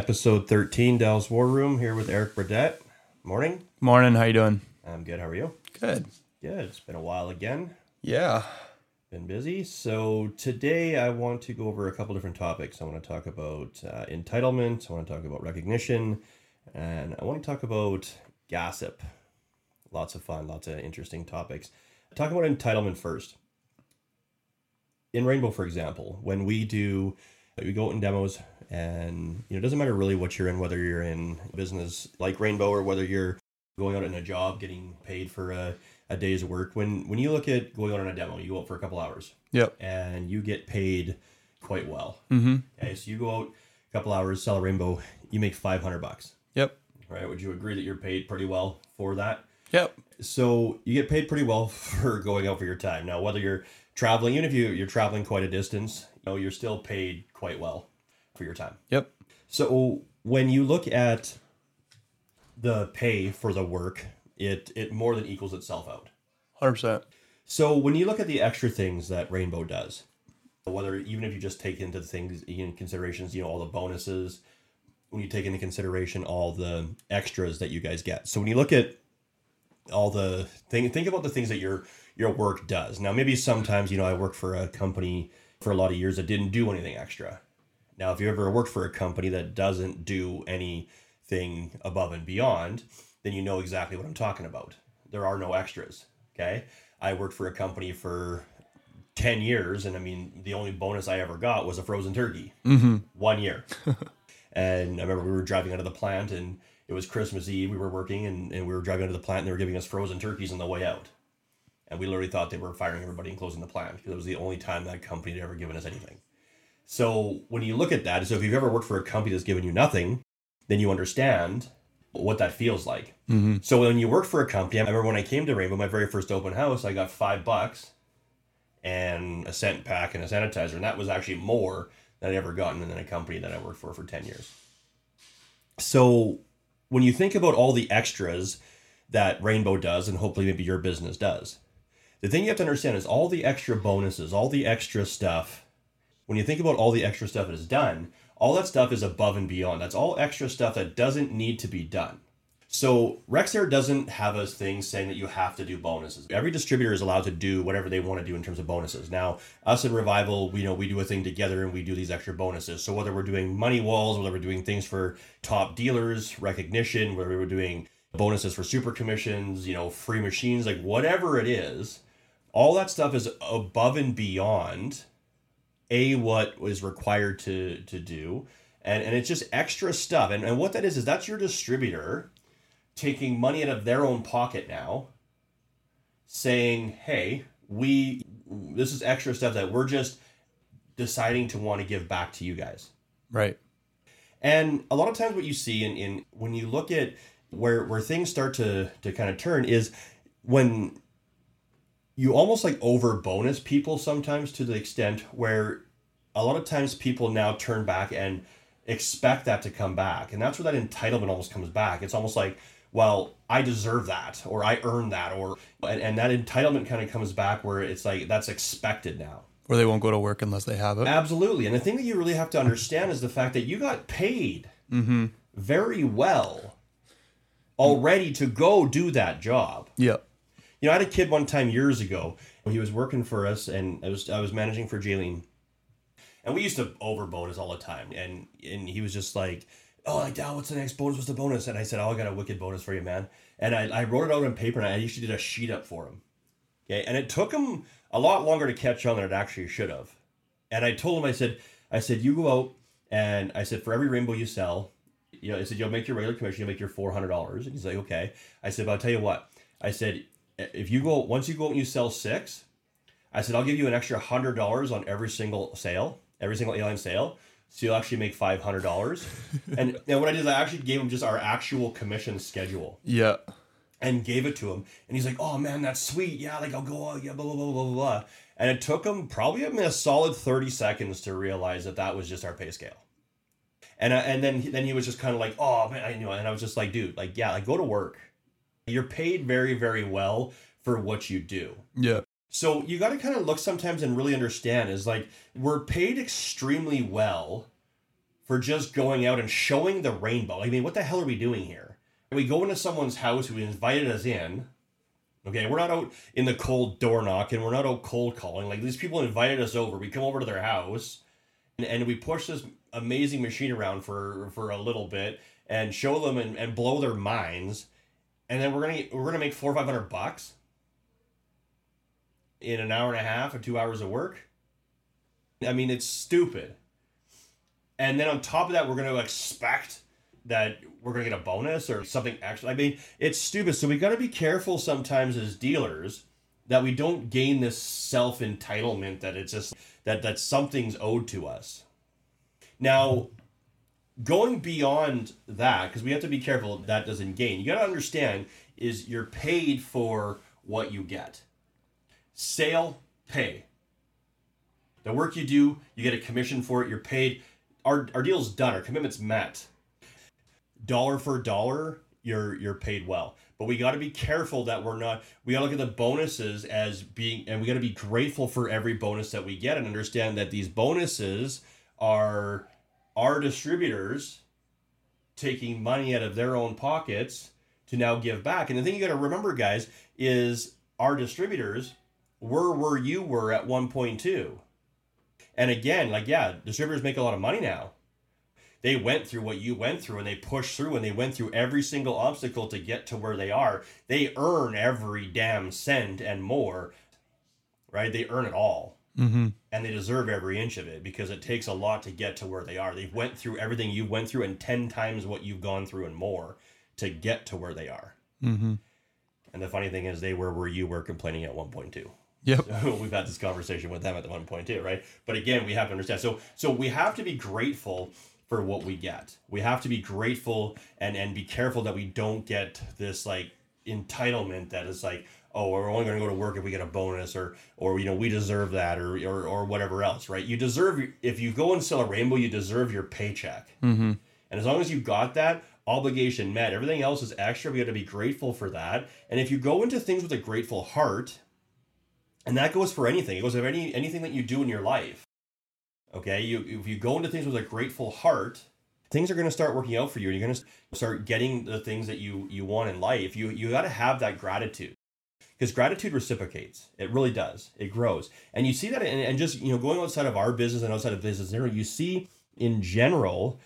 episode 13, Dell's War Room, here with Eric Burdett. Morning. Morning. How you doing? I'm good. How are you? Good. Good. It's been a while again. Yeah. Been busy. So today I want to go over a couple different topics. I want to talk about uh, entitlement. I want to talk about recognition, and I want to talk about gossip. Lots of fun. Lots of interesting topics. Talk about entitlement first. In Rainbow, for example, when we do we go out in demos and you know it doesn't matter really what you're in whether you're in business like rainbow or whether you're going out in a job getting paid for a, a day's work when when you look at going out on a demo you go out for a couple hours Yep. and you get paid quite well Mm-hmm. okay so you go out a couple hours sell a rainbow you make 500 bucks Yep. right would you agree that you're paid pretty well for that Yep. so you get paid pretty well for going out for your time now whether you're traveling even if you, you're traveling quite a distance you know you're still paid quite well for your time Yep. so when you look at the pay for the work, it it more than equals itself out. Hundred percent. So when you look at the extra things that Rainbow does, whether even if you just take into the things in considerations, you know, all the bonuses, when you take into consideration all the extras that you guys get. So when you look at all the thing think about the things that your your work does. Now maybe sometimes, you know, I work for a company for a lot of years that didn't do anything extra. Now if you ever worked for a company that doesn't do anything above and beyond, then you know exactly what I'm talking about. There are no extras. Okay. I worked for a company for 10 years, and I mean, the only bonus I ever got was a frozen turkey. Mm-hmm. One year. and I remember we were driving out of the plant, and it was Christmas Eve. We were working, and, and we were driving out of the plant, and they were giving us frozen turkeys on the way out. And we literally thought they were firing everybody and closing the plant because it was the only time that company had ever given us anything. So when you look at that, so if you've ever worked for a company that's given you nothing, then you understand what that feels like. Mm-hmm. So when you work for a company, I remember when I came to Rainbow, my very first open house, I got five bucks and a scent pack and a sanitizer, and that was actually more than I'd ever gotten in a company that I worked for for ten years. So when you think about all the extras that Rainbow does, and hopefully maybe your business does, the thing you have to understand is all the extra bonuses, all the extra stuff. When you think about all the extra stuff that is done, all that stuff is above and beyond. That's all extra stuff that doesn't need to be done. So Rexair doesn't have a thing saying that you have to do bonuses. Every distributor is allowed to do whatever they want to do in terms of bonuses. Now, us in Revival, we know we do a thing together and we do these extra bonuses. So whether we're doing money walls, whether we're doing things for top dealers, recognition, whether we're doing bonuses for super commissions, you know, free machines, like whatever it is, all that stuff is above and beyond a what is required to to do. And and it's just extra stuff. And, and what that is is that's your distributor taking money out of their own pocket now saying hey we this is extra stuff that we're just deciding to want to give back to you guys. Right. and a lot of times what you see in, in when you look at where where things start to to kind of turn is when you almost like over bonus people sometimes to the extent where a lot of times people now turn back and expect that to come back. And that's where that entitlement almost comes back. It's almost like, well, I deserve that or I earned that or and, and that entitlement kind of comes back where it's like that's expected now. Or they won't go to work unless they have it. Absolutely. And the thing that you really have to understand is the fact that you got paid Mm-hmm. very well already to go do that job. Yep. You know, I had a kid one time years ago. He was working for us, and I was I was managing for Jaylene, and we used to over bonus all the time. And and he was just like, "Oh, like Dad, what's the next bonus? What's the bonus?" And I said, "Oh, I got a wicked bonus for you, man." And I, I wrote it out on paper, and I actually did a sheet up for him. Okay, and it took him a lot longer to catch on than it actually should have. And I told him, I said, I said, you go out, and I said, for every rainbow you sell, you know, I said, you'll make your regular commission, you'll make your four hundred dollars. And he's like, okay. I said, but I'll tell you what. I said, if you go once you go out and you sell six, I said, I'll give you an extra hundred dollars on every single sale, every single alien sale. So you'll actually make five hundred dollars. and, and what I did is I actually gave him just our actual commission schedule Yeah. and gave it to him. And he's like, "Oh man, that's sweet. Yeah, like I'll go. Yeah, blah blah blah blah blah." And it took him probably I mean, a solid thirty seconds to realize that that was just our pay scale. And and then then he was just kind of like, "Oh man," I you know. And I was just like, "Dude, like yeah, like go to work. You're paid very very well for what you do." Yeah. So you got to kind of look sometimes and really understand is like we're paid extremely well for just going out and showing the rainbow. I mean, what the hell are we doing here? We go into someone's house who invited us in. Okay, we're not out in the cold door knocking. We're not out cold calling. Like these people invited us over. We come over to their house, and, and we push this amazing machine around for for a little bit and show them and, and blow their minds, and then we're gonna we're gonna make four or five hundred bucks in an hour and a half or two hours of work. I mean, it's stupid. And then on top of that, we're to expect that we're to get a bonus or something extra. I mean, it's stupid. So we got to be careful sometimes as dealers that we don't gain this self entitlement that it's just that that something's owed to us. Now, going beyond that, because we have to be careful that doesn't gain. You got to understand is you're paid for what you get. Sale, pay. The work you do, you get a commission for it. You're paid. Our, our deal's done. Our commitment's met. Dollar for dollar, you're you're paid well. But we got to be careful that we're not. We got to look at the bonuses as being, and we got to be grateful for every bonus that we get, and understand that these bonuses are our distributors taking money out of their own pockets to now give back. And the thing you got to remember, guys, is our distributors were where you were at 1.2. And again, like, yeah, distributors make a lot of money now. They went through what you went through and they pushed through and they went through every single obstacle to get to where they are. They earn every damn cent and more, right? They earn it all. Mm-hmm. And they deserve every inch of it because it takes a lot to get to where they are. They've went through everything you went through and 10 times what you've gone through and more to get to where they are. Mm-hmm. And the funny thing is, they were where you were complaining at 1.2. Yep. So we've had this conversation with them at the 1.2, right? But again, we have to understand. So so we have to be grateful for what we get. We have to be grateful and and be careful that we don't get this like entitlement that is like, oh, we're only going to go to work if we get a bonus or or you know we deserve that or or or whatever else, right? You deserve if you go and sell a rainbow, you deserve your paycheck. Mm-hmm. And as long as you got that, obligation met. Everything else is extra. We got to be grateful for that. And if you go into things with a grateful heart, and that goes for anything. It goes for any anything that you do in your life. Okay, you if you go into things with a grateful heart, things are going to start working out for you. And you're going to start getting the things that you you want in life. You you got to have that gratitude because gratitude reciprocates. It really does. It grows, and you see that, and, and just you know going outside of our business and outside of business, general you see in general,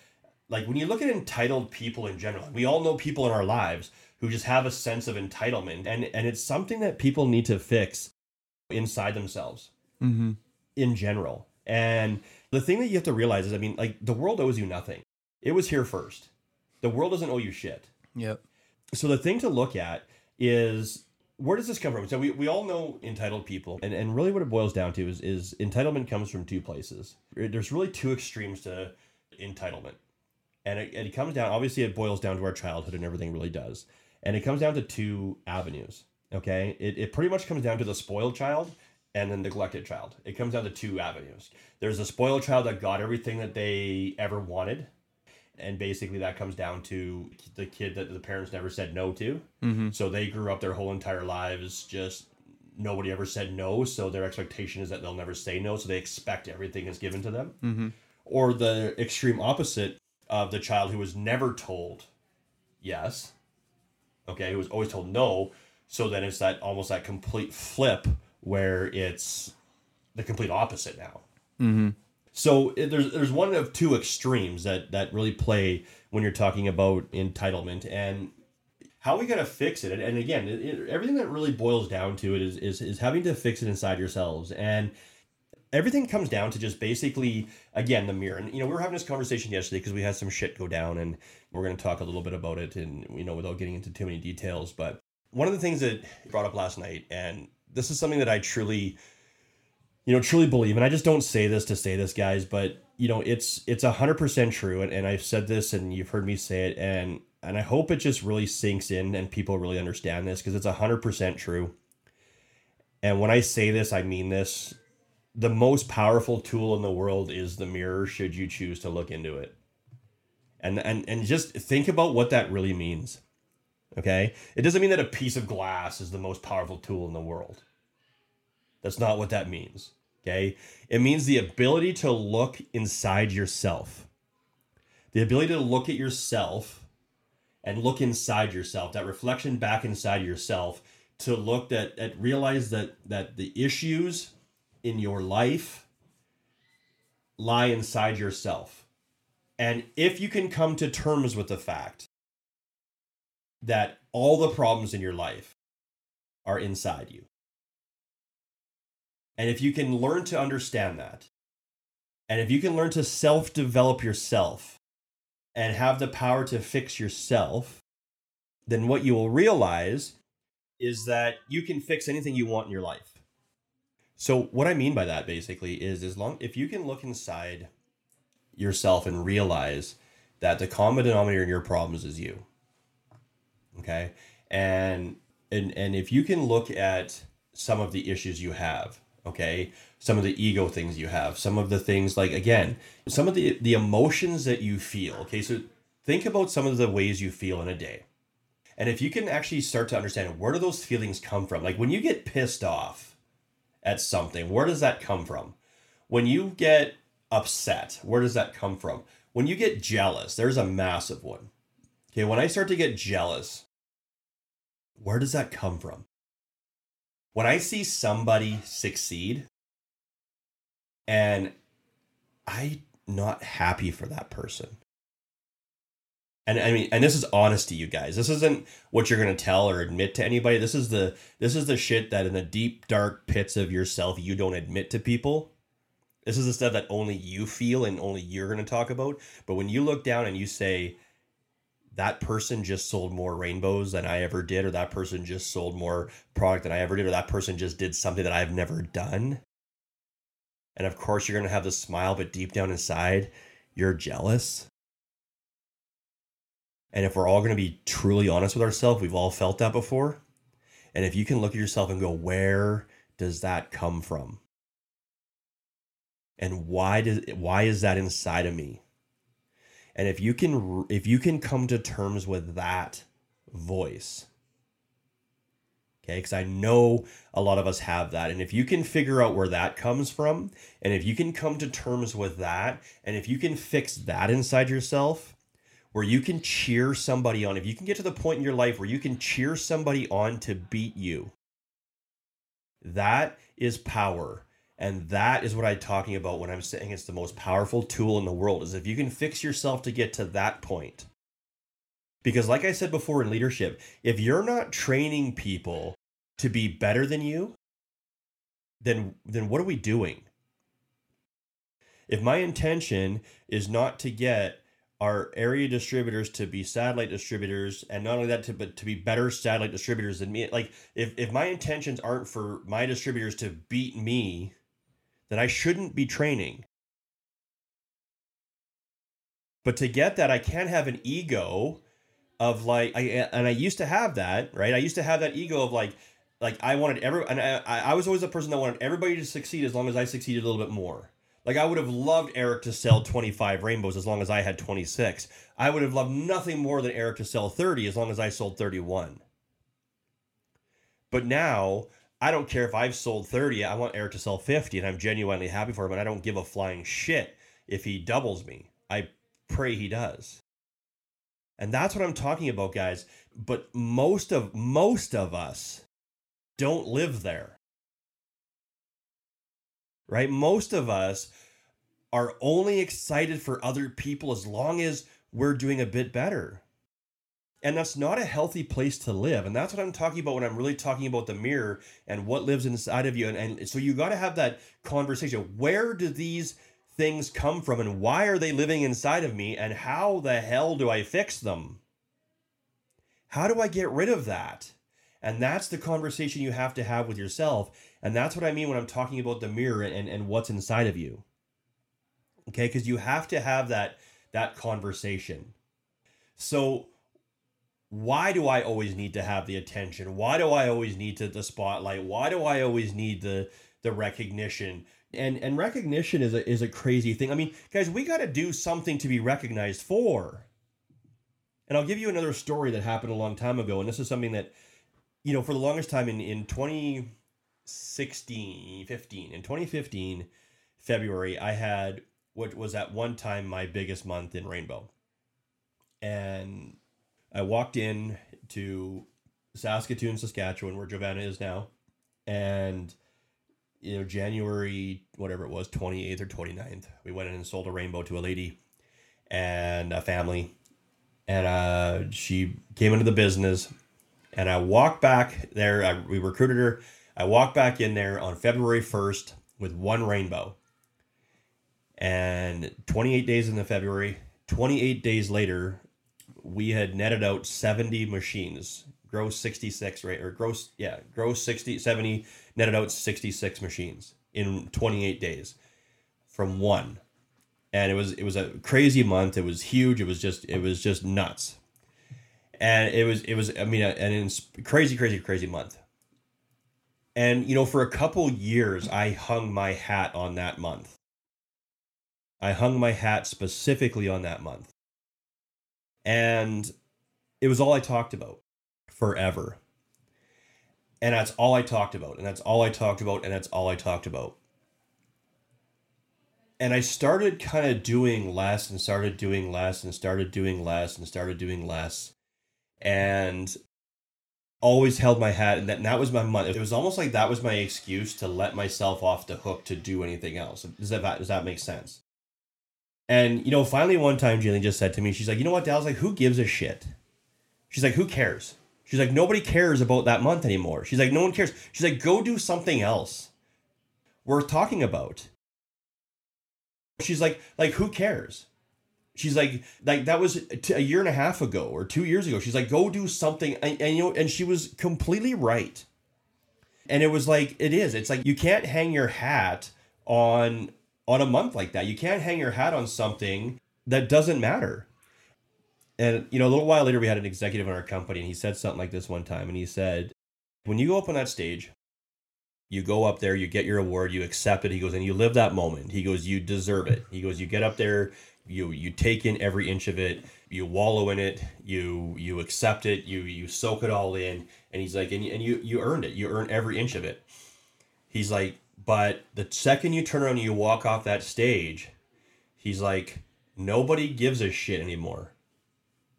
like when you look at entitled people in general, we all know people in our lives who just have a sense of entitlement, and and it's something that people need to fix inside themselves Mm-hmm. in general. And the thing that you have to realize is, I mean, like the world owes you nothing. It was here first. The world doesn't owe you shit. Yep. So the thing to look at is where does this come from? So we, we all know entitled people, and, and really what it boils down to is is entitlement comes from two places. There's really two extremes to entitlement. And it, it comes down, obviously, it boils down to our childhood and everything really does. And it comes down to two avenues. Okay. It, it pretty much comes down to the spoiled child and the neglected child. It comes down to two avenues. There's a spoiled child that got everything that they ever wanted. And basically, that comes down to the kid that the parents never said no to. Mm-hmm. So they grew up their whole entire lives just nobody ever said no. So their expectation is that they'll never say no. So they expect everything is given to them. Mm-hmm. Or the extreme opposite of the child who was never told yes. Okay, who was always told no. So then it's that almost that complete flip where it's the complete opposite now. Mm-hmm. So eh, there's there's one of two extremes that that really play when you're talking about entitlement and how we gotta fix it. And, again, it, it- everything that really boils down to it is, is is having to fix it inside yourselves. And everything comes down to just basically again the mirror. And you know we were having this conversation yesterday because we had some shit go down, and we're gonna talk a little bit about it, and you know without getting into too many details. But one of the things that brought up last night, and this is something that I truly you know truly believe and i just don't say this to say this guys but you know it's it's a hundred percent true and, and i've said this and you've heard me say it and and i hope it just really sinks in and people really understand this because it's a hundred percent true. And when i say this i mean this. The most powerful tool in the world is the mirror should you choose to look into it. And and and just think about what that really means okay? It doesn't mean that a piece of glass is the most powerful tool in the world that's not what that means. Okay. It means the ability to look inside yourself the ability to look at yourself and look inside yourself, that reflection back inside yourself, to look at, at realize that that the issues in your life lie inside yourself. And if you can come to terms with the fact that all the problems in your life are inside you, and if you can learn to understand that, and if you can learn to self develop yourself and have the power to fix yourself, then what you will realize is that you can fix anything you want in your life. So what I mean by that basically is as long if you can look inside yourself and realize that the common denominator in your problems is you. Okay? And and and if you can look at some of the issues you have, okay? Some of the ego things you have, some of the things like again, some of the the emotions that you feel. Okay? So think about some of the ways you feel in a day. And if you can actually start to understand where do those feelings come from? Like when you get pissed off at something, where does that come from? When you get upset, where does that come from? When you get jealous, there's a massive one. Okay, when I start to get jealous, where does that come from? When I see somebody succeed and I'm not happy for that person. And I mean, and this is honesty, you guys. This isn't what you're gonna tell or admit to anybody. This is the this is the shit that in the deep dark pits of yourself you don't admit to people. This is the stuff that only you feel and only you're gonna talk about. But when you look down and you say, that person just sold more rainbows than I ever did, or that person just sold more product than I ever did, or that person just did something that I've never done. And of course, you're going to have the smile, but deep down inside, you're jealous. And if we're all going to be truly honest with ourselves, we've all felt that before. And if you can look at yourself and go, where does that come from? And why does why is that inside of me? And if you can if you can come to terms with that voice, okay, because I know a lot of us have that, and if you can figure out where that comes from, and if you can come to terms with that, and if you can fix that inside yourself, where you can cheer somebody on, if you can get to the point in your life where you can cheer somebody on to beat you, that is power and that is what I'm talking about when I'm saying it's the most powerful tool in the world is if you can fix yourself to get to that point. Because like I said before in leadership, if you're not training people to be better than you, then then what are we doing? If my intention is not to get our area distributors to be satellite distributors and not only that to but to be better satellite distributors than me like if, if my intentions aren't for my distributors to beat me that I shouldn't be training. But to get that, I can't have an ego of like, I and I used to have that, right? I used to have that ego of like, like I wanted every, and I, I was always a person that wanted everybody to succeed as long as I succeeded a little bit more. Like I would have loved Eric to sell 25 rainbows as long as I had 26. I would have loved nothing more than Eric to sell 30 as long as I sold 31. But now I don't care if I've sold 30, I want Eric to sell 50, and I'm genuinely happy for him, and I don't give a flying shit if he doubles me. I pray he does. And that's what I'm talking about, guys. But most of most of us don't live there. Right? Most of us are only excited for other people as long as we're doing a bit better. And that's not a healthy place to live. And that's what I'm talking about when I'm really talking about the mirror and what lives inside of you. And, and so you got to have that conversation. Where do these things come from and why are they living inside of me? And how the hell do I fix them? How do I get rid of that? And that's the conversation you have to have with yourself. And that's what I mean when I'm talking about the mirror and, and what's inside of you. Okay, because you have to have that that conversation. So why do I always need to have the attention? Why do I always need to the spotlight? Why do I always need the the recognition? And and recognition is a is a crazy thing. I mean, guys, we got to do something to be recognized for. And I'll give you another story that happened a long time ago and this is something that you know, for the longest time in in 2016, 15, in 2015 February, I had what was at one time my biggest month in Rainbow and I walked in to Saskatoon, Saskatchewan, where Giovanna is now, and you know January whatever it was, twenty eighth or 29th, we went in and sold a rainbow to a lady and a family, and uh, she came into the business, and I walked back there. I, we recruited her. I walked back in there on February first with one rainbow. And 28 days in the February, 28 days later, we had netted out 70 machines, gross 66 right or gross yeah, gross 60 70 netted out 66 machines in 28 days from one. And it was it was a crazy month. It was huge. It was just it was just nuts. And it was it was I mean an crazy crazy crazy month. And you know for a couple years I hung my hat on that month. I hung my hat specifically on that month. And it was all I talked about forever. And that's all I talked about. And that's all I talked about. And that's all I talked about. And I started kind of doing less and started doing less and started doing less and started doing less. And always held my hat and that, and that was my money. It was almost like that was my excuse to let myself off the hook to do anything else. Does that does that make sense? And you know, finally one time Jillian just said to me, she's like, you know what, Dallas, like, who gives a shit? She's like, who cares? She's like, nobody cares about that month anymore. She's like, no one cares. She's like, go do something else worth talking about. She's like, like, who cares? She's like, like that was a year and a half ago or two years ago. She's like, go do something, and, and you know, and she was completely right. And it was like, it is. It's like you can't hang your hat on on a month like that. You can't hang your hat on something that doesn't matter. And you know, a little while later, we had an executive in our company, and he said something like this one time, and he said, "When you go up on that stage, you go up there, you get your award, you accept it." He goes, and you live that moment. He goes, "You deserve it." He goes, "You get up there, you you take in every inch of it, you wallow in it, you you accept it, you you soak it all in." And he's like, "And and you you earned it. You earn every inch of it." He's like, but the second you turn around and you walk off that stage, he's like, nobody gives a shit anymore.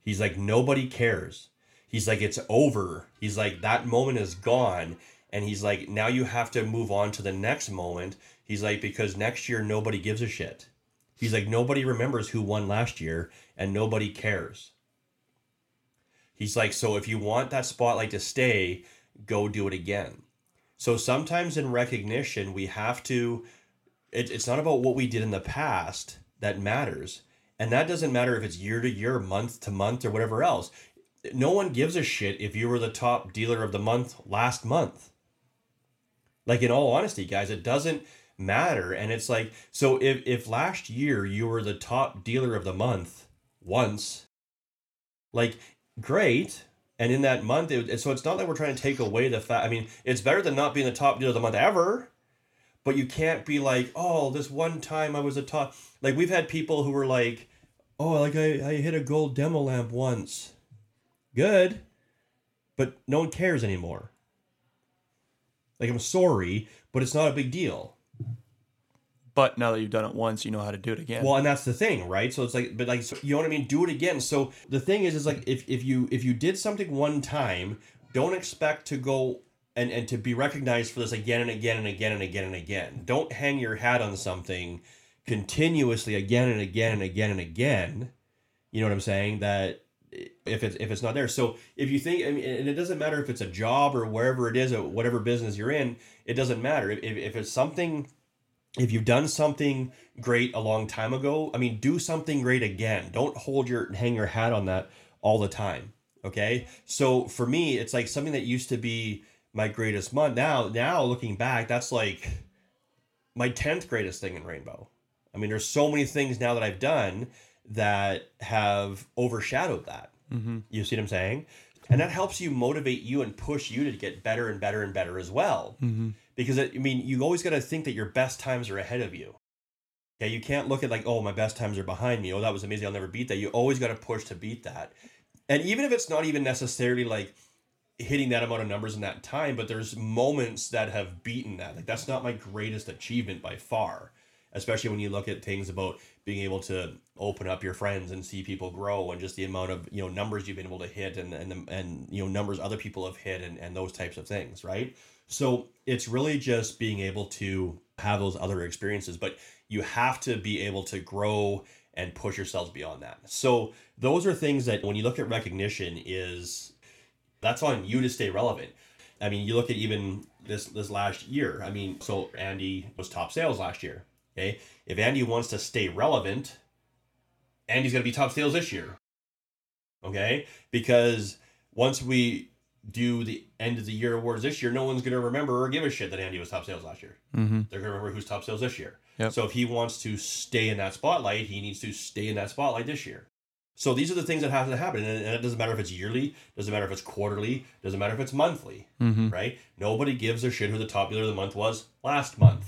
He's like, nobody cares. He's like, it's over. He's like, that moment is gone. And he's like, now you have to move on to the next moment. He's like, because next year nobody gives a shit. He's like, nobody remembers who won last year and nobody cares. He's like, so if you want that spotlight to stay, go do it again. So sometimes in recognition, we have to, it, it's not about what we did in the past that matters. And that doesn't matter if it's year to year, month to month, or whatever else. No one gives a shit if you were the top dealer of the month last month. Like, in all honesty, guys, it doesn't matter. And it's like, so if, if last year you were the top dealer of the month once, like, great and in that month, it, so it's not like we're trying to take away the fact. I mean, it's better than not being the top deal of the month ever, but you can't be like, oh, this one time I was a top. Like we've had people who were like, oh, like I, I hit a gold demo lamp once. Good, but no one cares anymore. Like I'm sorry, but it's not a big deal. But now that you've done it once, you know how to do it again. Well, and that's the thing, right? So it's like, but like, so, you know what I mean? Do it again. So the thing is, is like, if, if you if you did something one time, don't expect to go and and to be recognized for this again and again and again and again and again. Don't hang your hat on something continuously again and again and again and again. You know what I'm saying? That if it's if it's not there. So if you think, I mean, and it doesn't matter if it's a job or wherever it is, or whatever business you're in, it doesn't matter. If if it's something if you've done something great a long time ago, I mean, do something great again. Don't hold your hang your hat on that all the time. Okay. So for me, it's like something that used to be my greatest month. Now, now looking back, that's like my 10th greatest thing in Rainbow. I mean, there's so many things now that I've done that have overshadowed that. Mm-hmm. You see what I'm saying? And that helps you motivate you and push you to get better and better and better as well. Mm-hmm because it, I mean you always got to think that your best times are ahead of you. Okay, you can't look at like oh my best times are behind me. Oh that was amazing. I'll never beat that. You always got to push to beat that. And even if it's not even necessarily like hitting that amount of numbers in that time, but there's moments that have beaten that. Like that's not my greatest achievement by far. especially when you look at things about being able to open up your friends and see people grow and just the amount of you know numbers you've been able to hit and and and you know numbers other people have hit and, and those types of things right so it's really just being able to have those other experiences but you have to be able to grow and push yourselves beyond that. So those are things that when you look at recognition is that's on you to stay relevant. I mean you look at even this this last year i mean so andy was top sales last year okay? If andy wants to stay relevant andy's going to be top sales this year okay? Because once we do the end of the year awards this year no one's going to remember or give a shit that andy was top sales last year Mm-hmm. they're going to remember who's top sales this year. Yep. So if he wants to stay in that spotlight, he needs to stay in that spotlight this year. So these are the things that have to happen, and, and it doesn't matter if it's yearly, doesn't matter if it's quarterly, doesn't matter if it's monthly, Mm-hmm. right? Nobody gives a shit who the top dealer of the month was last month.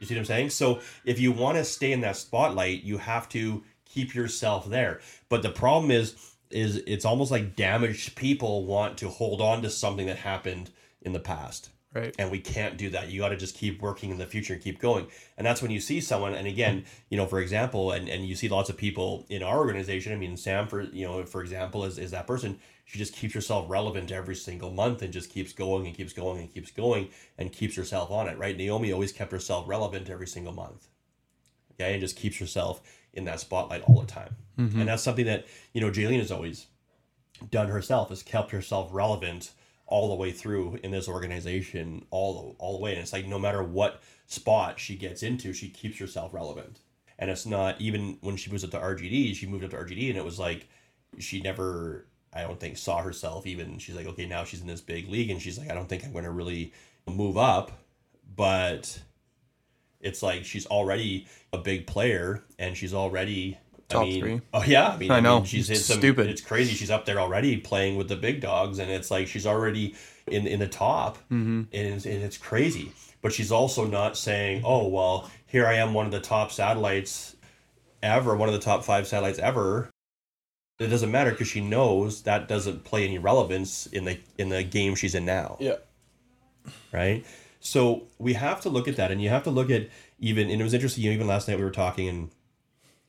You see what I'm saying? So if you want to stay in that spotlight, you have to keep yourself there. But the problem is, is it's almost like damaged people want to hold on to something that happened in the past. Right. and we can't do that. You got to just keep working in the future and keep going. And that's when you see someone and again you know for example and, and you see lots of people in our organization i mean sam for you know for example is, is that person. She just keeps herself relevant every single month and just keeps going and keeps going and keeps going and keeps herself on it right? Naomi always kept herself relevant every single month. Okay and just keeps herself in that spotlight all the time. Mm-hmm. and that's something that you know jaylene has always done herself has kept herself relevant all the way through in this organization all the, all the way. And it's like no matter what spot she gets into she keeps herself relevant. And it's not even when she moves up to RGD she moved up to RGD and it was like she never I don't think saw herself even. She's like okay now she's in this big league and she's like I don't think I'm going to really move up but it's like she's already a big player and she's already I mean, three. Oh yeah, I mean, I know. mean, she's hit It's some stupid. It's crazy. She's up there already playing with the big dogs, and it's like she's already in in the top, Mm-hmm. and, it's, and it's crazy. But she's also not saying, "Oh well, here I am, one of the top satellites ever, one of the top five satellites ever." It doesn't matter because she knows that doesn't play any relevance in the in the game she's in now Yeah. right? So we have to look at that, and you have to look at even. And it was interesting. You know, even last night we were talking, and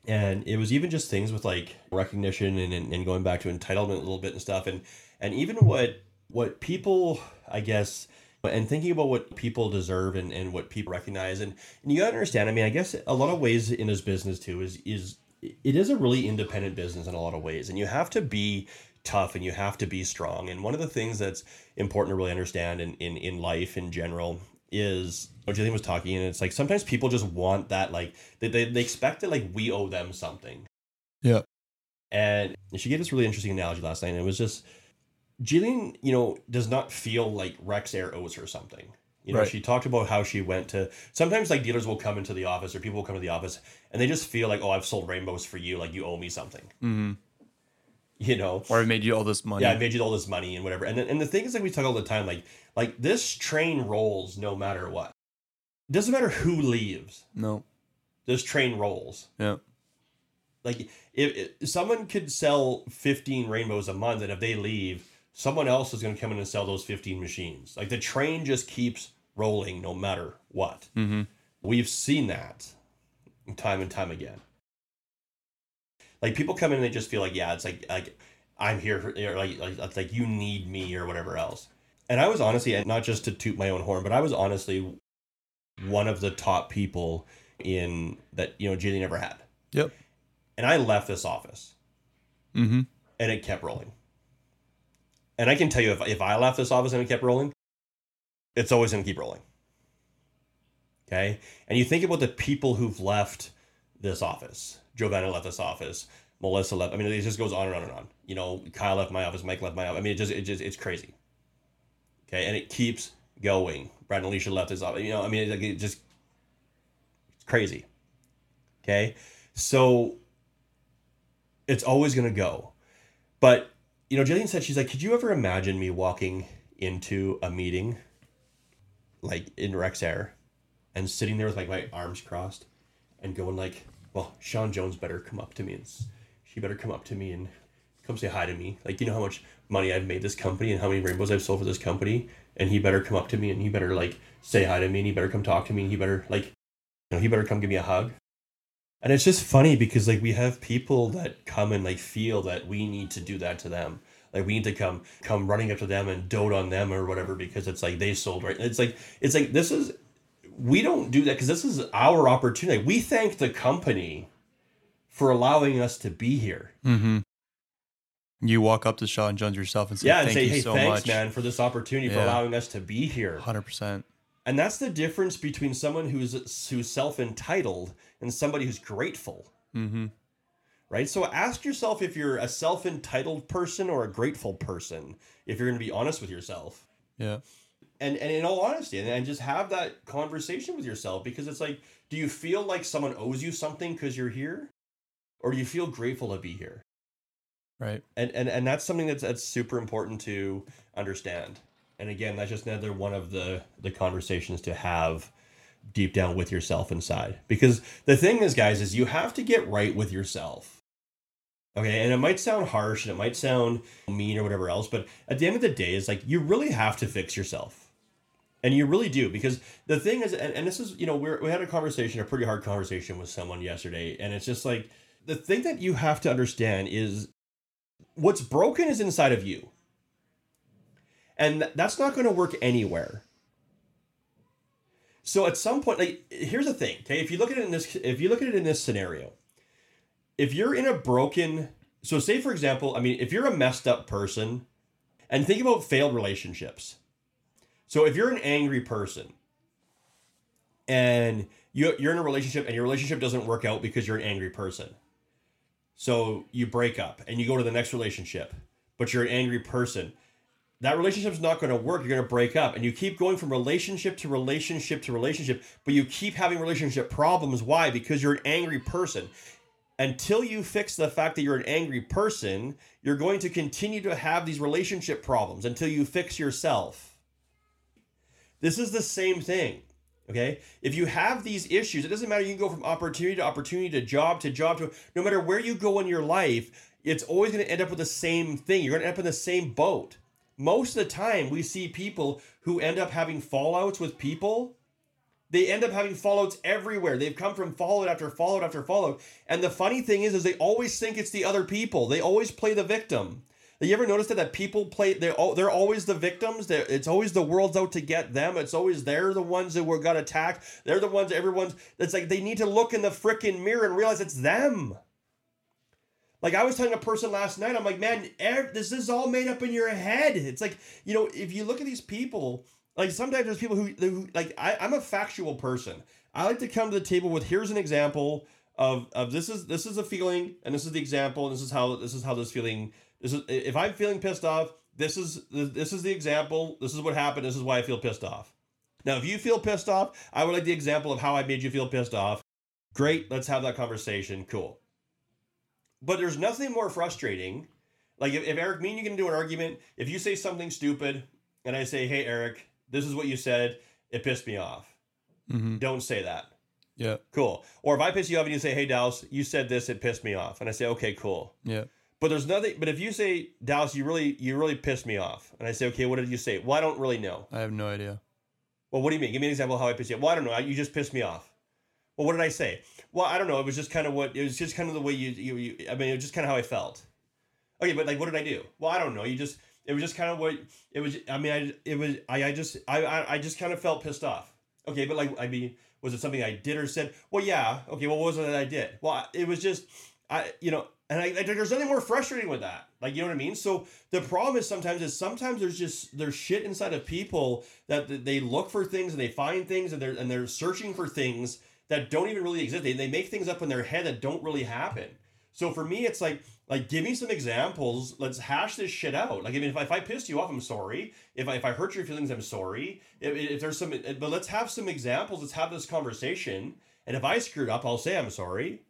and it was even just things with like recognition and, and, and going back to entitlement a little bit and stuff, and and even what what people, I guess. And thinking about what people deserve and, and what people recognize and, and you gotta understand, I mean, I guess a lot of ways in this business too is is it is a really independent business in a lot of ways. And you have to be tough and you have to be strong. And one of the things that's important to really understand in, in, in life in general is what Jillian was talking, and it's like sometimes people just want that, like they, they, they expect that like we owe them something. Yeah. And she gave this really interesting analogy last night, and it was just Jillian, you know, does not feel like Rexair owes her something. You know, Right. she talked about how she went to sometimes like dealers will come into the office or people will come to the office and they just feel like, oh, I've sold rainbows for you, like you owe me something. Mm-hmm. You know, Or I made you all this money. yeah, I made you all this money and whatever. And and the thing is like we talk all the time, like like this train rolls no matter what. It doesn't matter who leaves. No. This train rolls. Yeah. Like if, if someone could sell 15 rainbows a month and if they leave, someone else is going to come in and sell those 15 machines. Like the train just keeps rolling no matter what. Mm-hmm. We've seen that time and time again. Like people come in and they just feel like, yeah, it's like like I'm here for or like like it's like you need me or whatever else. And I was honestly, and not just to toot my own horn, but I was honestly one of the top people in that you know Jillian ever had. Yep. And I left this office, Mm-hmm. and it kept rolling. And I can tell you, if if I left this office and it kept rolling, it's always going to keep rolling. Okay. And you think about the people who've left this office. Giovanna left this office. Melissa left. I mean, it just goes on and on and on. You know, Kyle left my office. Mike left my office. I mean, it just, it just, it's crazy. Okay. And it keeps going. Brad and Alicia left his office. You know, I mean, it, it just, it's crazy. Okay. So it's always going to go. But, you know, Jillian said, she's like, could you ever imagine me walking into a meeting like in Rexair and sitting there with like my arms crossed and going like, well, Sean Jones better come up to me and she better come up to me and come say hi to me. Like, you know how much money I've made this company and how many rainbows I've sold for this company, and he better come up to me and he better like say hi to me and he better come talk to me and he better like you know, he better come give me a hug. And it's just funny because like we have people that come and like feel that we need to do that to them. Like we need to come come running up to them and dote on them or whatever because it's like they sold right. It's like it's like this is we don't do that because this is our opportunity. We thank the company for allowing us to be here. Mm-hmm. You walk up to Sean Jones yourself and say, yeah, and "Thank say, "Hey, so thanks, much, man, for this opportunity for allowing us to be here." Hundred percent. And that's the difference between someone who's who's self entitled and somebody who's grateful, Mm-hmm. right? So ask yourself if you're a self entitled person or a grateful person. If you're going to be honest with yourself, Yeah. And and in all honesty, and, and just have that conversation with yourself because it's like, do you feel like someone owes you something because you're here, or do you feel grateful to be here? Right. and and and that's something that's that's super important to understand. And again that's just another one of the the conversations to have deep down with yourself inside. Because the thing is guys is you have to get right with yourself. Okay and it might sound harsh and it might sound mean or whatever else but at the end of the day it's like you really have to fix yourself and you really do because the thing is and, and this is you know we're, we had a conversation a pretty hard conversation with someone yesterday and it's just like the thing that you have to understand is what's broken is inside of you. And that's not going to work anywhere. So at some point like here's the thing okay? If you look at it in this if you look at it in this scenario if you're in a broken so say for example i mean if you're a messed up person and think about failed relationships so if you're an angry person and you, you're in a relationship and your relationship doesn't work out because you're an angry person so you break up and you go to the next relationship, but you're an angry person. That relationship's not going to work. You're going to break up and you keep going from relationship to relationship to relationship, but you keep having relationship problems. Why? Because you're an angry person. Until you fix the fact that you're an angry person, you're going to continue to have these relationship problems until you fix yourself. This is the same thing. Okay. If you have these issues, it doesn't matter. You can go from opportunity to opportunity to job to job to no matter where you go in your life, it's always going to end up with the same thing. You're going to end up in the same boat. Most of the time, we see people who end up having fallouts with people. They end up having fallouts everywhere. They've come from fallout after fallout after fallout. And the funny thing is, is they always think it's the other people. They always play the victim. You ever noticed that, that people play they're al- they're always the victims. They're, it's always the world's out to get them. It's always they're the ones that were got attacked. They're the ones everyone's. It's like they need to look in the freaking mirror and realize it's them. Like I was telling a person last night, I'm like, man, this is all made up in your head. It's like you know, if you look at these people, like sometimes there's people who, who like I, I'm a factual person. I like to come to the table with here's an example of of this is this is a feeling and this is the example and this is how this is how this feeling this is if I'm feeling pissed off, this is this is the example. This is what happened. This is why I feel pissed off. Now, if you feel pissed off, I would like the example of how I made you feel pissed off. Great, let's have that conversation. Cool. But there's nothing more frustrating. Like if, if Eric, me and you can do an argument, if you say something stupid and I say, hey, Eric, this is what you said, it pissed me off. Mm-hmm. Don't say that. Yeah. Cool. Or if I piss you off and you say, hey, Dallas, you said this, it pissed me off. And I say, okay, cool. Yeah. But there's nothing. But if you say, Dallas, you really, you really pissed me off, and I say, okay, what did you say? Well, I don't really know. I have no idea. Well, what do you mean? Give me an example of how I pissed you off. Well, I don't know. You just pissed me off. Well, what did I say? Well, I don't know. It was just kind of what. It was just kind of the way you, you, you I mean, it was just kind of how I felt. Okay, but like, what did I do? Well, I don't know. You just. It was just kind of what. It was. I mean, I. It was. I. I just. I. I, I just kind of felt pissed off. Okay, but like, I mean, was it something I did or said? Well, yeah. Okay. Well, what was it that I did? Well, it was just. I. You know. And I, I, there's nothing more frustrating with that. Like, you know what I mean? So the problem is sometimes is sometimes there's just there's shit inside of people that they look for things and they find things and they're and they're searching for things that don't even really exist. They, they make things up in their head that don't really happen. So for me, it's like like give me some examples. Let's hash this shit out. Like I mean, if I, if I pissed you off, I'm sorry. If I, if I hurt your feelings, I'm sorry. If, if there's some, but let's have some examples. Let's have this conversation. And if I screwed up, I'll say I'm sorry.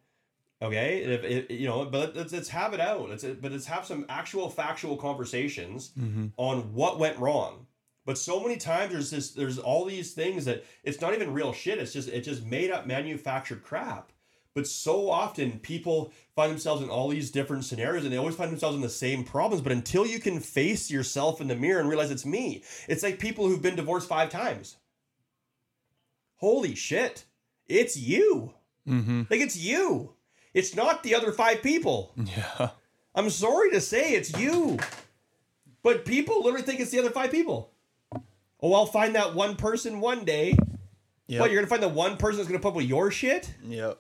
Okay, and if you know, but let's, let's have it out. Let's but let's have some actual factual conversations Mm-hmm. on what went wrong. But so many times there's this there's all these things that it's not even real shit. It's just it's just made up manufactured crap. But so often people find themselves in all these different scenarios and they always find themselves in the same problems. But until you can face yourself in the mirror and realize it's me, it's like people who've been divorced five times. Holy shit. It's you. Mm-hmm. Like it's you. It's not the other five people. Yeah. I'm sorry to say it's you. But people literally think it's the other five people. Oh, I'll find that one person one day. Yeah. What, you're gonna find the one person that's gonna put up with your shit? Yep.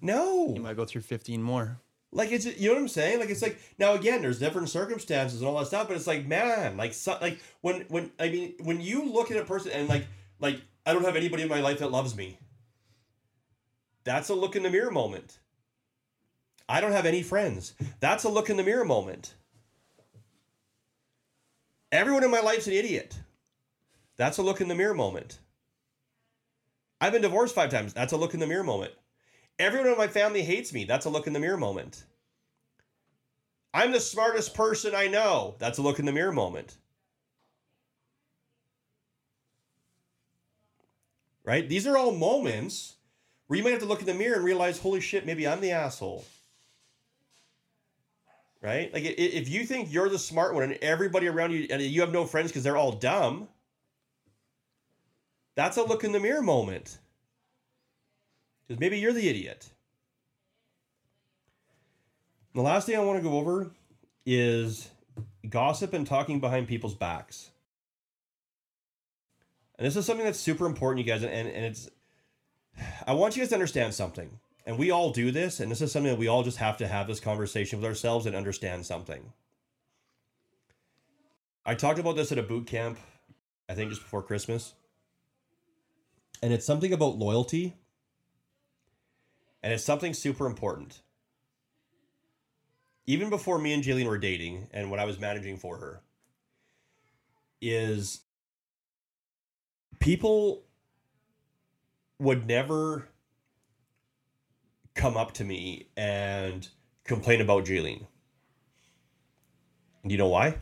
No. You might go through 15 more. Like it's you know what I'm saying? Like it's like now again, there's different circumstances and all that stuff, but it's like man, like so, like when when I mean when you look at a person and like like I don't have anybody in my life that loves me. That's a look in the mirror moment. I don't have any friends. That's a look in the mirror moment. Everyone in my life's an idiot. That's a look in the mirror moment. I've been divorced five times. That's a look in the mirror moment. Everyone in my family hates me. That's a look in the mirror moment. I'm the smartest person I know. That's a look in the mirror moment. Right? These are all moments where you might have to look in the mirror and realize, holy shit, maybe I'm the asshole. Right? Like if you think you're the smart one and everybody around you and you have no friends because they're all dumb, that's a look in the mirror moment. Because maybe you're the idiot. The last thing I want to go over is gossip and talking behind people's backs. And this is something that's super important, you guys, and, and it's I want you guys to understand something. And we all do this, and this is something that we all just have to have this conversation with ourselves and understand something. I talked about this at a boot camp, I think just before Christmas. And it's something about loyalty. And it's something super important. Even before me and Jaylene were dating and when I was managing for her, is people would never come up to me and complain about Jaylene. Do you know why?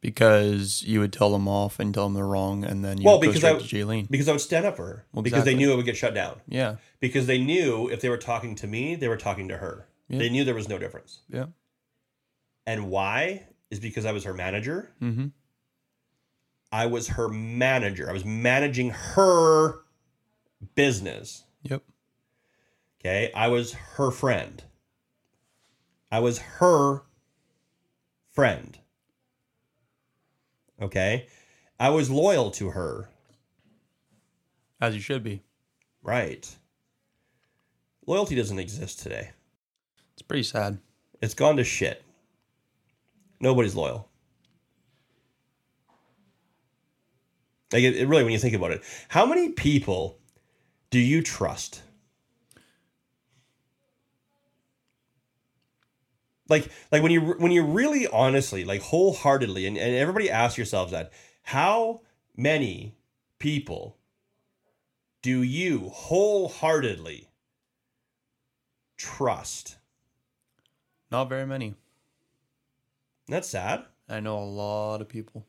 Because you would tell them off and tell them they're wrong, and then you Well, would go because straight I- to Jaylene. Because I would stand up for her. Well, Because they knew it would get shut down. Yeah. Because they knew if they were talking to me, they were talking to her. Yeah. They knew there was no difference. Yeah. And why? Is because I was her manager. Mm-hmm. I was her manager. I was managing her business. Yep. Okay. I was her friend. I was her friend. Okay. I was loyal to her. As you should be. Right. Loyalty doesn't exist today. It's pretty sad. It's gone to shit. Nobody's loyal. Like it, it really, when you think about it, how many people do you trust? Like, like when you when you really honestly, like wholeheartedly, and, and everybody ask yourselves that, how many people do you wholeheartedly trust? Not very many. That's sad. I know a lot of people.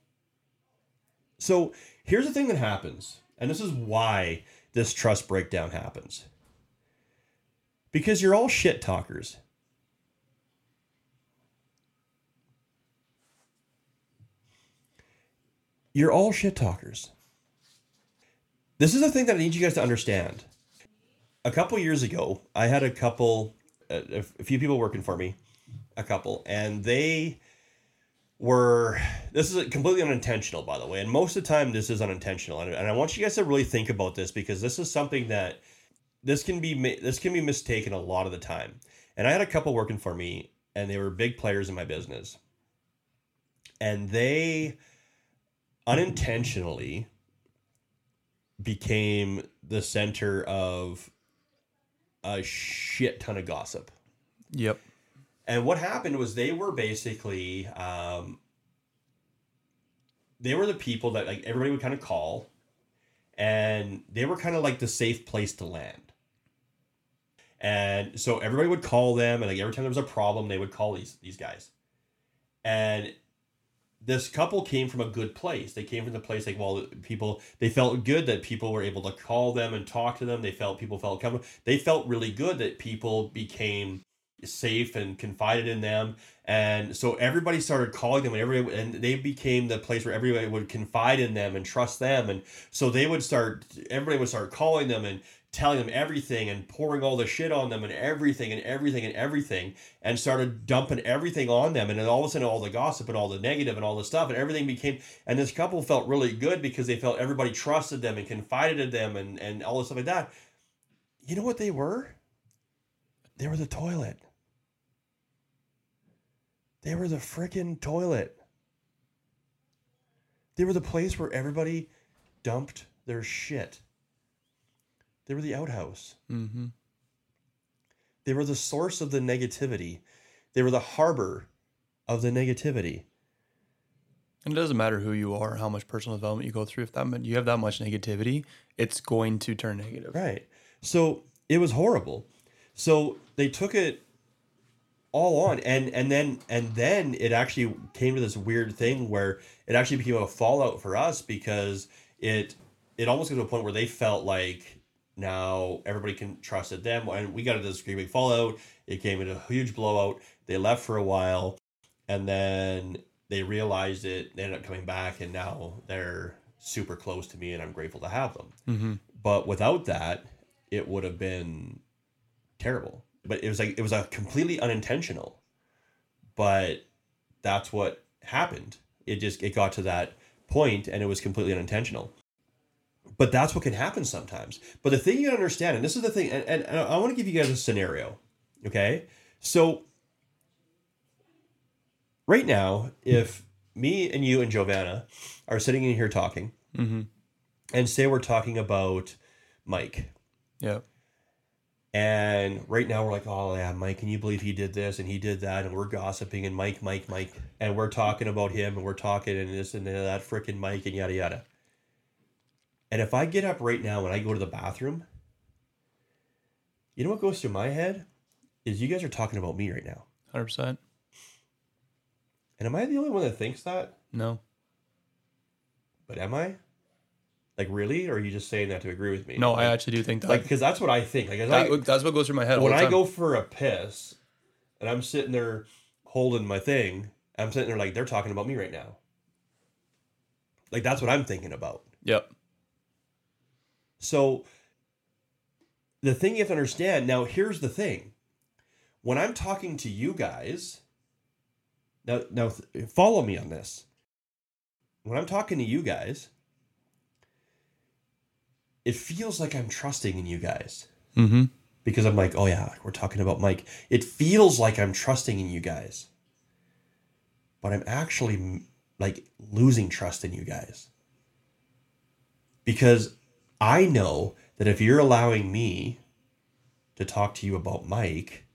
So here's the thing that happens, and this is why this trust breakdown happens. Because you're all shit talkers. You're all shit talkers. This is the thing that I need you guys to understand. A couple years ago, I had a couple, uh, a, a few people working for me, a couple, and they were this is completely unintentional by the way and most of the time this is unintentional and, and i want you guys to really think about this because this is something that this can be this can be mistaken a lot of the time and i had a couple working for me and they were big players in my business and they unintentionally became the center of a shit ton of gossip Yep. and what happened was they were basically um, they were the people that like everybody would kind of call, and they were kind of like the safe place to land. And so everybody would call them, and like every time there was a problem, they would call these these guys. And this couple came from a good place. They came from the place like well, people they felt good that people were able to call them and talk to them. They felt people felt comfortable. They felt really good that people became safe and confided in them and so everybody started calling them and everybody and they became the place where everybody would confide in them and trust them and so they would start everybody would start calling them and telling them everything and pouring all the shit on them and everything and everything and everything and started dumping everything on them and then all of a sudden all the gossip and all the negative and all the stuff and everything became and this couple felt really good because they felt everybody trusted them and confided in them and and all this stuff like that you know what they were they were the toilet they were the freaking toilet. They were the place where everybody dumped their shit. They were the outhouse. Mm-hmm. They were the source of the negativity. They were the harbor of the negativity. And it doesn't matter who you are, how much personal development you go through. If that you have that much negativity, it's going to turn negative. Right. So it was horrible. So they took it all on and and then and then it actually came to this weird thing where it actually became a fallout for us because it it almost got to a point where they felt like now everybody can trusted them and we got into this great big fallout. It came into a huge blowout. They left for a while and then they realized it. They ended up coming back and now they're super close to me and i'm grateful to have them. Mm-hmm. but without that it would have been terrible. But it was like it was a completely unintentional. But that's what happened. It just it got to that point and it was completely unintentional but that's what can happen sometimes but the thing you understand and this is the thing and, and, and i want to give you guys a scenario okay so right now if me and you and giovanna are sitting in here talking Mm-hmm. and say we're talking about mike Yeah. and right now we're like, oh yeah, Mike, can you believe he did this and he did that, and we're gossiping and Mike, Mike, Mike, and we're talking about him and we're talking and this and that freaking Mike and yada yada. And if I get up right now and I go to the bathroom, you know what goes through my head is you guys are talking about me right now. Hundred percent. And am I the only one that thinks that? No. But am I? Like really, or are you just saying that to agree with me? No, I actually do think that. like because that's what I think. Like, that, I, that's what goes through my head. all when I go for a piss and I'm sitting there holding my thing, I'm sitting there like they're talking about me right now. Like that's what I'm thinking about. Yep. So the thing you have to understand now, here's the thing. When I'm talking to you guys, now now follow me on this. When I'm talking to you guys, it feels like I'm trusting in you guys. Mm-hmm. because I'm like, oh yeah, we're talking about Mike. It feels like I'm trusting in you guys, but I'm actually like losing trust in you guys because I know that if you're allowing me to talk to you about Mike,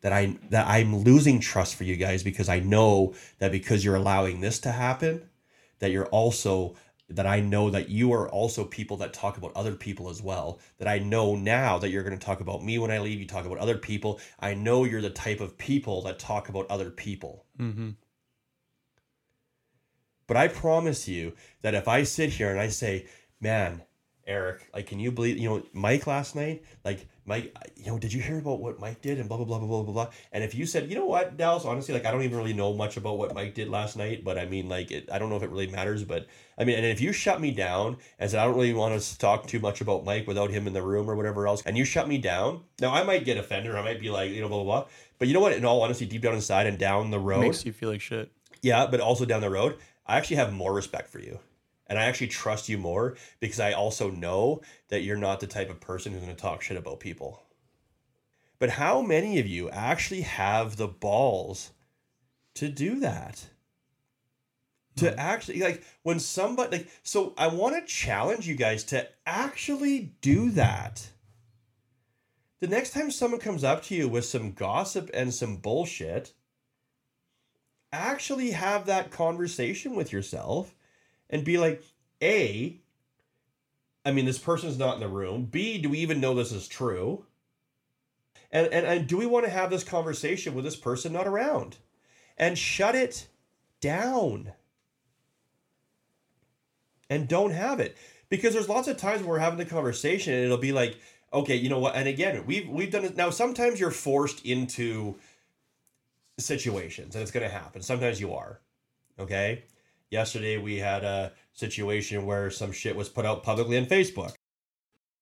that I that I'm losing trust for you guys because I know that because you're allowing this to happen, that you're also that I know that you are also people that talk about other people as well. That I know now that you're going to talk about me when I leave, you talk about other people. I know you're the type of people that talk about other people. Mm-hmm. But I promise you that if I sit here and I say, man, Eric, like, can you believe, you know, Mike last night, like, Mike, you know, did you hear about what Mike did and blah, blah, blah, blah, blah, blah, blah. And if you said, you know what, Dallas, honestly, like, I don't even really know much about what Mike did last night, but I mean, like, it, I don't know if it really matters, but I mean, and if you shut me down and said, I don't really want to talk too much about Mike without him in the room or whatever else, and you shut me down, now I might get offended or I might be like, you know, blah, blah, blah. But you know what, in all honesty, deep down inside and down the road, Makes you feel like shit. yeah, but also down the road, I actually have more respect for you. And I actually trust you more because I also know that you're not the type of person who's going to talk shit about people. But how many of you actually have the balls to do that? To mm-hmm. actually, like, when somebody, like, so I want to challenge you guys to actually do that. The next time someone comes up to you with some gossip and some bullshit, actually have that conversation with yourself and be like, A, I mean, this person's not in the room. B, do we even know this is true? And, and, and do we want to have this conversation with this person not around? And shut it down. And don't have it. Because there's lots of times when we're having the conversation and it'll be like, okay, you know what? And again, we've we've done it now. Sometimes you're forced into situations, and it's to happen. Sometimes you are. Okay. Yesterday we had a situation where some shit was put out publicly on Facebook,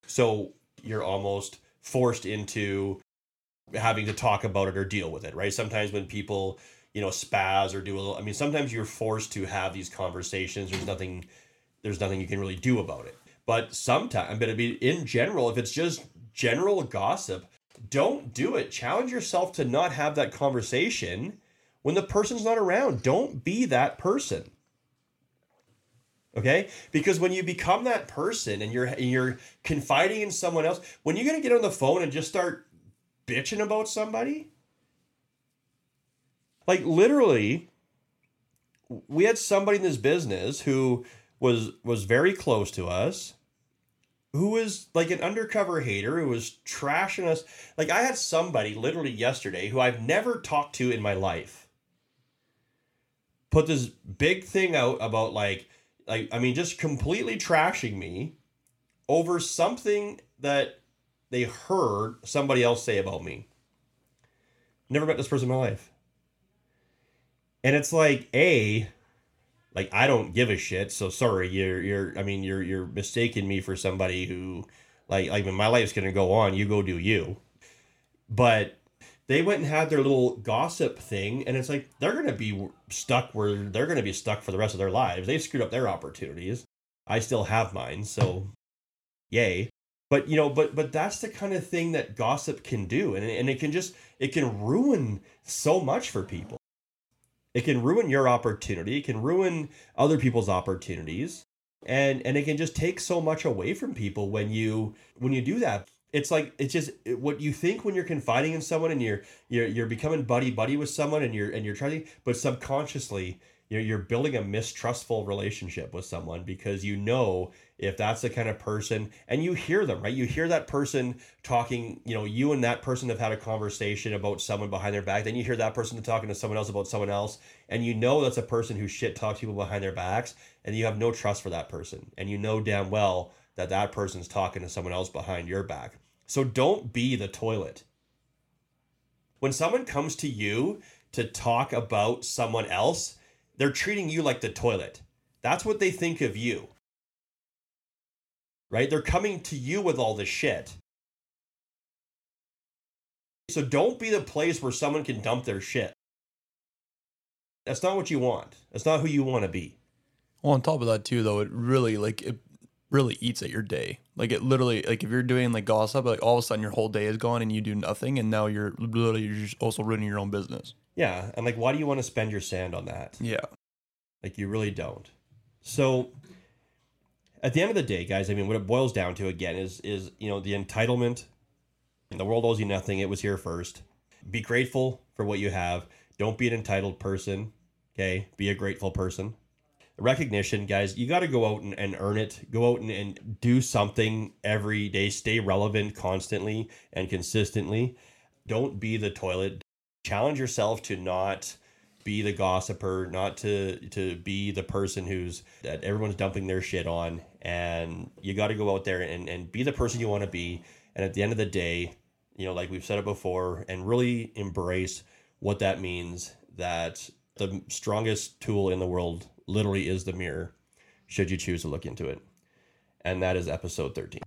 so you're almost forced into having to talk about it or deal with it, right? Sometimes when people you know spaz or do a little, I mean, sometimes you're forced to have these conversations. There's nothing. There's nothing you can really do about it. But sometimes, but I mean, in general, if it's just general gossip, don't do it. Challenge yourself to not have that conversation when the person's not around. Don't be that person. Okay? Because when you become that person and you're and you're confiding in someone else, when you're gonna get on the phone and just start bitching about somebody, like literally, we had somebody in this business who was was very close to us who was like an undercover hater who was trashing us. Like I had somebody literally yesterday who I've never talked to in my life put this big thing out about like like I mean just completely trashing me over something that they heard somebody else say about me. Never met this person in my life. And it's like, A, like I don't give a shit. So sorry, you're you're I mean you're you're mistaking me for somebody who like like my life's gonna go on. You go do you. But they went and had their little gossip thing, and it's like they're gonna be stuck where they're gonna be stuck for the rest of their lives. They screwed up their opportunities. I still have mine, so yay. But you know, but but that's the kind of thing that gossip can do, and and it can just it can ruin so much for people. It can ruin your opportunity. It can ruin other people's opportunities. And and it can just take so much away from people when you when you do that. It's like it's just what you think when you're confiding in someone and you're you're you're becoming buddy buddy with someone and you're and you're trying but subconsciously you're, you're building a mistrustful relationship with someone because you know if that's the kind of person and you hear them right? You hear that person talking you know you and that person have had a conversation about someone behind their back then you hear that person talking to someone else about someone else and you know that's a person who shit talks people behind their backs and you have no trust for that person and you know damn well that that person's talking to someone else behind your back so don't be the toilet when someone comes to you to talk about someone else they're treating you like the toilet. That's what they think of you. Right? They're coming to you with all this shit. So don't be the place where someone can dump their shit. That's not what you want. That's not who you want to be. Well, on top of that too, though, it really like it really eats at your day. Like it literally, like if you're doing like gossip, like all of a sudden your whole day is gone and you do nothing, and now you're literally you're just also ruining your own business. Yeah, and like, why do you want to spend your sand on that? Yeah, like you really don't. So, at the end of the day, guys, I mean, what it boils down to again is is you know the entitlement. The world owes you nothing. It was here first. Be grateful for what you have. Don't be an entitled person. Okay, be a grateful person recognition, guys, you got to go out and, and earn it. Go out and, and do something every day. Stay relevant constantly and consistently. Don't be the toilet. Challenge yourself to not be the gossiper, not to to be the person who's that everyone's dumping their shit on. And you got to go out there and, and be the person you want to be. And at the end of the day, you know, like we've said it before, and really embrace what that means that the strongest tool in the world literally is the mirror, should you choose to look into it. And that is episode 13.